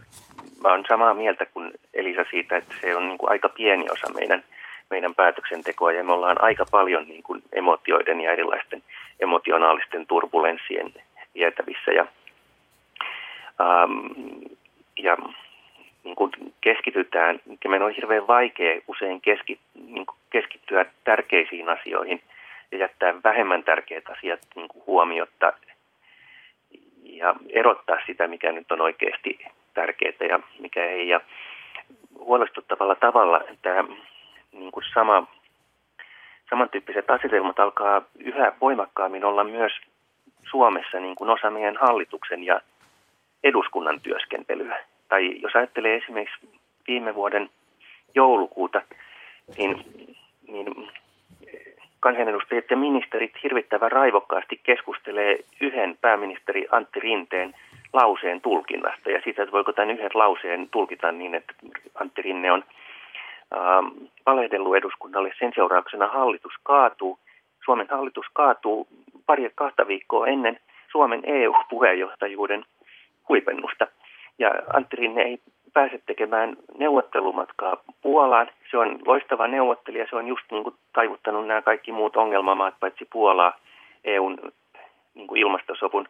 Speaker 5: mä olen samaa mieltä kuin Elisa siitä, että se on niin kuin aika pieni osa meidän, meidän päätöksentekoa ja me ollaan aika paljon niin kuin emotioiden ja erilaisten emotionaalisten turbulenssien vietävissä ja, ähm, ja niin kuin keskitytään, meidän on hirveän vaikea usein keski, niin kuin keskittyä tärkeisiin asioihin – ja jättää vähemmän tärkeät asiat niin kuin huomiotta ja erottaa sitä, mikä nyt on oikeasti tärkeää ja mikä ei. Ja huolestuttavalla tavalla tämä niin kuin sama, samantyyppiset asetelmat alkaa yhä voimakkaammin olla myös Suomessa niin kuin osa meidän hallituksen ja eduskunnan työskentelyä. Tai jos ajattelee esimerkiksi viime vuoden joulukuuta, niin, niin kansanedustajat ja ministerit hirvittävän raivokkaasti keskustelee yhden pääministeri Antti Rinteen lauseen tulkinnasta ja siitä, että voiko tämän yhden lauseen tulkita niin, että Antti Rinne on ähm, valehdellut eduskunnalle. Sen seurauksena hallitus kaatuu. Suomen hallitus kaatuu pari kahta viikkoa ennen Suomen EU-puheenjohtajuuden huipennusta. Ja Antti Rinne ei pääse tekemään neuvottelumatkaa Puolaan. Se on loistava neuvottelija, se on just niin kuin taivuttanut nämä kaikki muut ongelmamaat, paitsi Puolaa EUn niin kuin ilmastosopun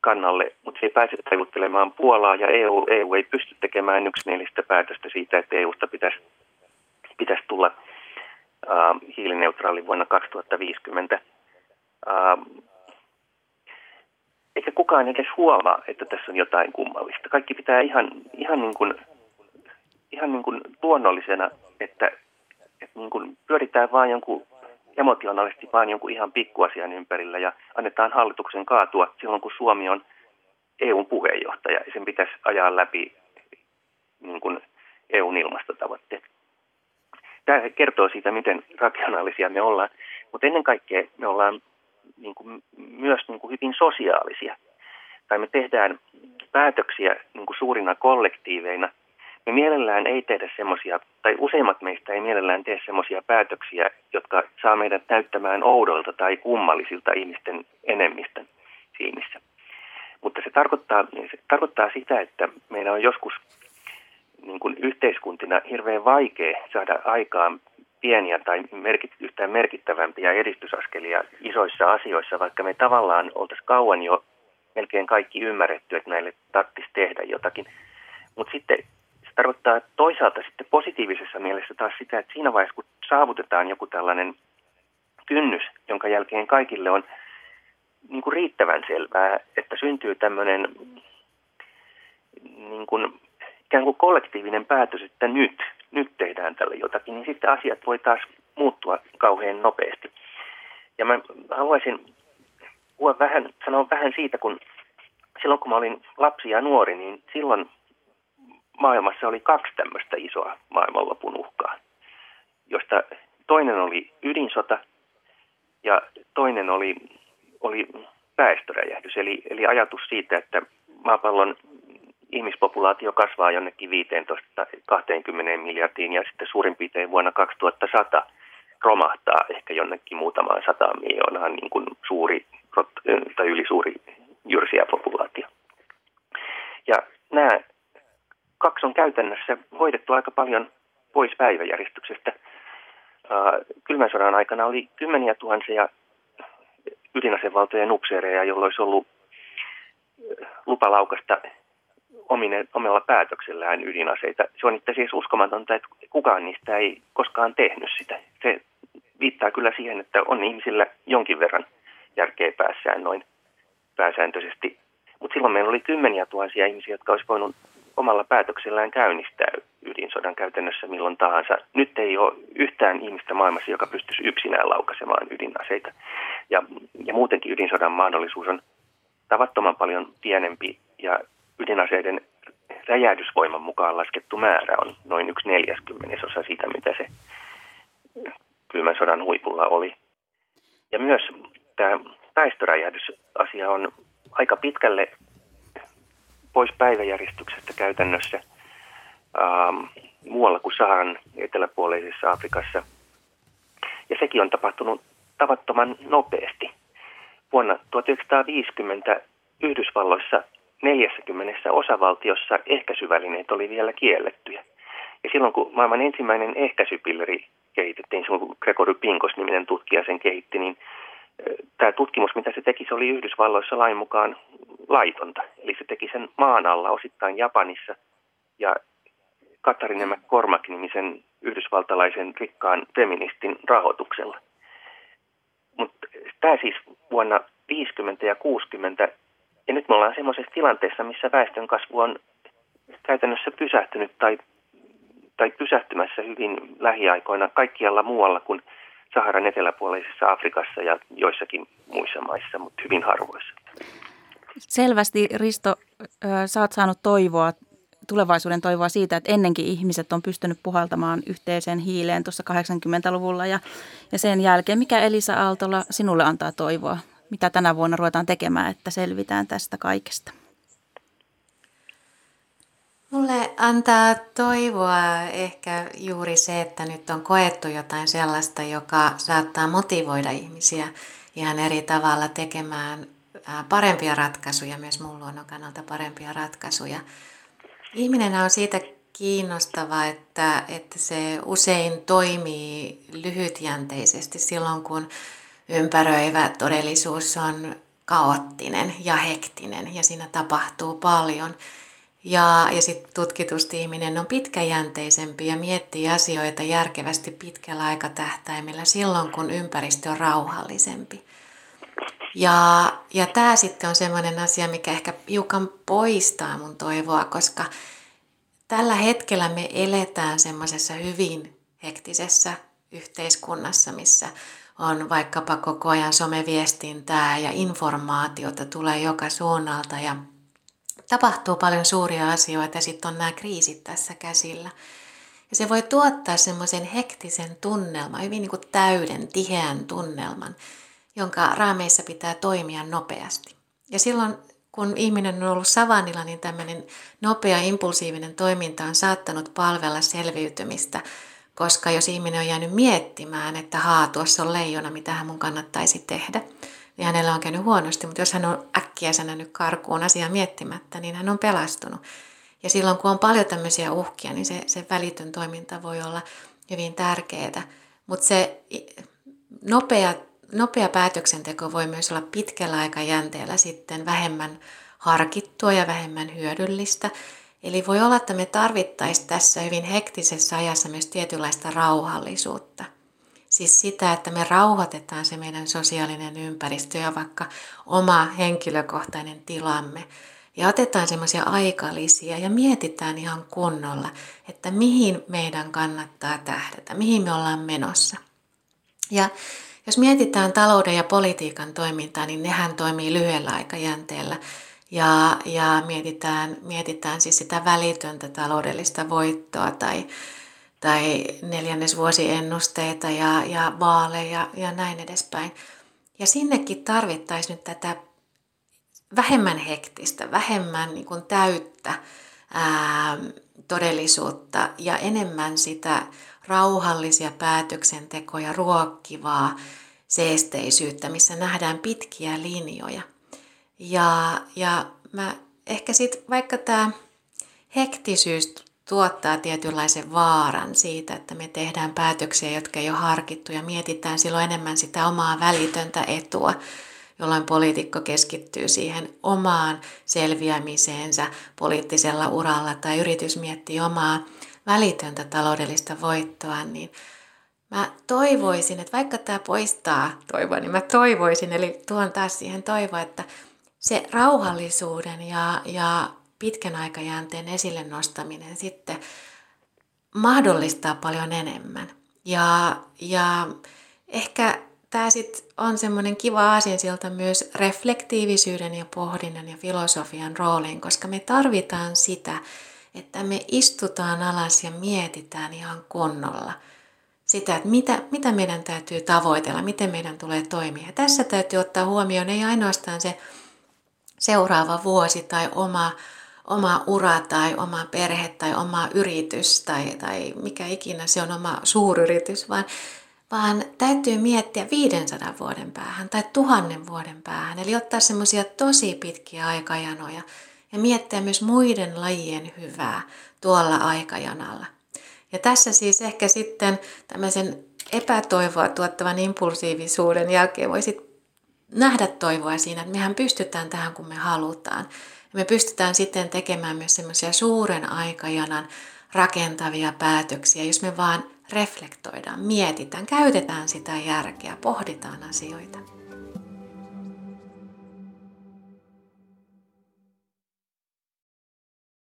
Speaker 5: kannalle, mutta se ei pääse taivuttelemaan Puolaa ja EU, EU ei pysty tekemään yksimielistä päätöstä siitä, että EUsta pitäisi, pitäisi tulla äh, hiilineutraali vuonna 2050. Äh, eikä kukaan edes huomaa, että tässä on jotain kummallista. Kaikki pitää ihan, ihan, niin, kuin, ihan niin kuin luonnollisena, että, että niin kuin pyöritään vain jonkun emotionaalisesti vain jonkun ihan pikkuasian ympärillä ja annetaan hallituksen kaatua silloin, kun Suomi on EUn puheenjohtaja ja sen pitäisi ajaa läpi niin kuin EUn ilmastotavoitteet. Tämä kertoo siitä, miten rationaalisia me ollaan, mutta ennen kaikkea me ollaan niin kuin, myös niin kuin hyvin sosiaalisia. Tai me tehdään päätöksiä niin kuin suurina kollektiiveina. Me mielellään ei tehdä semmoisia, tai useimmat meistä ei mielellään tee semmoisia päätöksiä, jotka saa meidät näyttämään oudolta tai kummallisilta ihmisten enemmistön silmissä. Mutta se tarkoittaa, se tarkoittaa sitä, että meidän on joskus niin kuin yhteiskuntina hirveän vaikea saada aikaan pieniä tai merkit, yhtään merkittävämpiä edistysaskelia isoissa asioissa, vaikka me tavallaan oltaisiin kauan jo melkein kaikki ymmärretty, että näille tarvitsisi tehdä jotakin. Mutta sitten se tarkoittaa toisaalta sitten positiivisessa mielessä taas sitä, että siinä vaiheessa kun saavutetaan joku tällainen kynnys, jonka jälkeen kaikille on niin kuin riittävän selvää, että syntyy tämmöinen niin kuin, ikään kuin kollektiivinen päätös, että nyt – nyt tehdään tälle jotakin, niin sitten asiat voi taas muuttua kauhean nopeasti. Ja mä haluaisin puhua vähän, sanoa vähän siitä, kun silloin kun mä olin lapsi ja nuori, niin silloin maailmassa oli kaksi tämmöistä isoa maailmanlopun uhkaa, josta toinen oli ydinsota ja toinen oli, oli väestöräjähdys, eli, eli ajatus siitä, että maapallon ihmispopulaatio kasvaa jonnekin 15-20 miljardiin ja sitten suurin piirtein vuonna 2100 romahtaa ehkä jonnekin muutamaan sataan miljoonaan niin kuin suuri tai ylisuuri jyrsiä populaatio. Ja nämä kaksi on käytännössä hoidettu aika paljon pois päiväjärjestyksestä. Kylmän sodan aikana oli kymmeniä tuhansia ydinasevaltojen upseereja, joilla olisi ollut lupalaukasta omine, omalla päätöksellään ydinaseita. Se on itse asiassa uskomatonta, että kukaan niistä ei koskaan tehnyt sitä. Se viittaa kyllä siihen, että on ihmisillä jonkin verran järkeä päässään noin pääsääntöisesti. Mutta silloin meillä oli kymmeniä tuhansia ihmisiä, jotka olisi voinut omalla päätöksellään käynnistää ydinsodan käytännössä milloin tahansa. Nyt ei ole yhtään ihmistä maailmassa, joka pystyisi yksinään laukaisemaan ydinaseita. Ja, ja muutenkin ydinsodan mahdollisuus on tavattoman paljon pienempi ja ydinaseiden räjähdysvoiman mukaan laskettu määrä on noin yksi neljäskymmenesosa siitä, mitä se kylmän sodan huipulla oli. Ja myös tämä väestöräjähdysasia on aika pitkälle pois päiväjärjestyksestä käytännössä ähm, muualla kuin Saharan eteläpuoleisessa Afrikassa. Ja sekin on tapahtunut tavattoman nopeasti. Vuonna 1950 Yhdysvalloissa 40 osavaltiossa ehkäisyvälineet oli vielä kiellettyjä. Ja silloin kun maailman ensimmäinen ehkäisypilleri kehitettiin, silloin kun Gregory Pinkos-niminen tutkija sen kehitti, niin tämä tutkimus, mitä se teki, se oli Yhdysvalloissa lain mukaan laitonta. Eli se teki sen maan alla osittain Japanissa ja Katarina McCormack-nimisen yhdysvaltalaisen rikkaan feministin rahoituksella. Mutta tämä siis vuonna 50 ja 60 ja nyt me ollaan semmoisessa tilanteessa, missä väestön kasvu on käytännössä pysähtynyt tai, tai pysähtymässä hyvin lähiaikoina kaikkialla muualla kuin Saharan eteläpuoleisessa Afrikassa ja joissakin muissa maissa, mutta hyvin harvoissa.
Speaker 2: Selvästi Risto, sä oot saanut toivoa, tulevaisuuden toivoa siitä, että ennenkin ihmiset on pystynyt puhaltamaan yhteiseen hiileen tuossa 80-luvulla ja, ja sen jälkeen. Mikä Elisa Aaltola sinulle antaa toivoa mitä tänä vuonna ruvetaan tekemään, että selvitään tästä kaikesta?
Speaker 4: Mulle antaa toivoa ehkä juuri se, että nyt on koettu jotain sellaista, joka saattaa motivoida ihmisiä ihan eri tavalla tekemään parempia ratkaisuja, myös muun luonnon kannalta parempia ratkaisuja. Ihminen on siitä kiinnostava, että, että se usein toimii lyhytjänteisesti silloin, kun ympäröivä todellisuus on kaoottinen ja hektinen ja siinä tapahtuu paljon. Ja, ja sitten tutkitusti ihminen on pitkäjänteisempi ja miettii asioita järkevästi pitkällä aikatähtäimellä silloin, kun ympäristö on rauhallisempi. Ja, ja tämä sitten on sellainen asia, mikä ehkä hiukan poistaa mun toivoa, koska tällä hetkellä me eletään semmoisessa hyvin hektisessä yhteiskunnassa, missä on vaikkapa koko ajan someviestintää ja informaatiota tulee joka suunnalta ja tapahtuu paljon suuria asioita ja sitten on nämä kriisit tässä käsillä. Ja se voi tuottaa semmoisen hektisen tunnelman, hyvin niin kuin täyden, tiheän tunnelman, jonka raameissa pitää toimia nopeasti. Ja silloin, kun ihminen on ollut savannilla, niin tämmöinen nopea, impulsiivinen toiminta on saattanut palvella selviytymistä, koska jos ihminen on jäänyt miettimään, että haa, tuossa on leijona, mitä hän mun kannattaisi tehdä, niin hänellä on käynyt huonosti, mutta jos hän on äkkiä sänännyt karkuun asiaa miettimättä, niin hän on pelastunut. Ja silloin kun on paljon tämmöisiä uhkia, niin se, se välitön toiminta voi olla hyvin tärkeää. Mutta se nopea, nopea päätöksenteko voi myös olla pitkällä aikajänteellä sitten vähemmän harkittua ja vähemmän hyödyllistä. Eli voi olla, että me tarvittaisiin tässä hyvin hektisessä ajassa myös tietynlaista rauhallisuutta – Siis sitä, että me rauhoitetaan se meidän sosiaalinen ympäristö ja vaikka oma henkilökohtainen tilamme. Ja otetaan semmoisia aikalisia ja mietitään ihan kunnolla, että mihin meidän kannattaa tähdätä, mihin me ollaan menossa. Ja jos mietitään talouden ja politiikan toimintaa, niin nehän toimii lyhyellä aikajänteellä. Ja, ja mietitään, mietitään siis sitä välitöntä taloudellista voittoa tai, tai neljännesvuosiennusteita ja, ja vaaleja ja näin edespäin. Ja sinnekin tarvittaisiin nyt tätä vähemmän hektistä, vähemmän niin kuin täyttä ää, todellisuutta ja enemmän sitä rauhallisia päätöksentekoja ruokkivaa seesteisyyttä, missä nähdään pitkiä linjoja. Ja, ja mä ehkä sitten vaikka tämä hektisyys tuottaa tietynlaisen vaaran siitä, että me tehdään päätöksiä, jotka ei ole harkittu ja mietitään silloin enemmän sitä omaa välitöntä etua, jolloin poliitikko keskittyy siihen omaan selviämiseensä poliittisella uralla tai yritys miettii omaa välitöntä taloudellista voittoa, niin mä toivoisin, että vaikka tämä poistaa toivoa, niin mä toivoisin, eli tuon taas siihen toivoa, että se rauhallisuuden ja, ja pitkän aikajänteen esille nostaminen sitten mahdollistaa paljon enemmän. Ja, ja ehkä tämä sitten on semmoinen kiva aasinsilta myös reflektiivisyyden ja pohdinnan ja filosofian rooliin, koska me tarvitaan sitä, että me istutaan alas ja mietitään ihan kunnolla sitä, että mitä, mitä meidän täytyy tavoitella, miten meidän tulee toimia. Ja tässä täytyy ottaa huomioon ei ainoastaan se seuraava vuosi tai oma oma ura tai oma perhe tai oma yritys tai, tai mikä ikinä se on oma suuryritys, vaan, vaan täytyy miettiä 500 vuoden päähän tai tuhannen vuoden päähän. Eli ottaa semmoisia tosi pitkiä aikajanoja ja miettiä myös muiden lajien hyvää tuolla aikajanalla. Ja tässä siis ehkä sitten tämmöisen epätoivoa tuottavan impulsiivisuuden jälkeen voisit nähdä toivoa siinä, että mehän pystytään tähän kun me halutaan. Ja me pystytään sitten tekemään myös semmoisia suuren aikajanan rakentavia päätöksiä, jos me vaan reflektoidaan, mietitään, käytetään sitä järkeä, pohditaan asioita.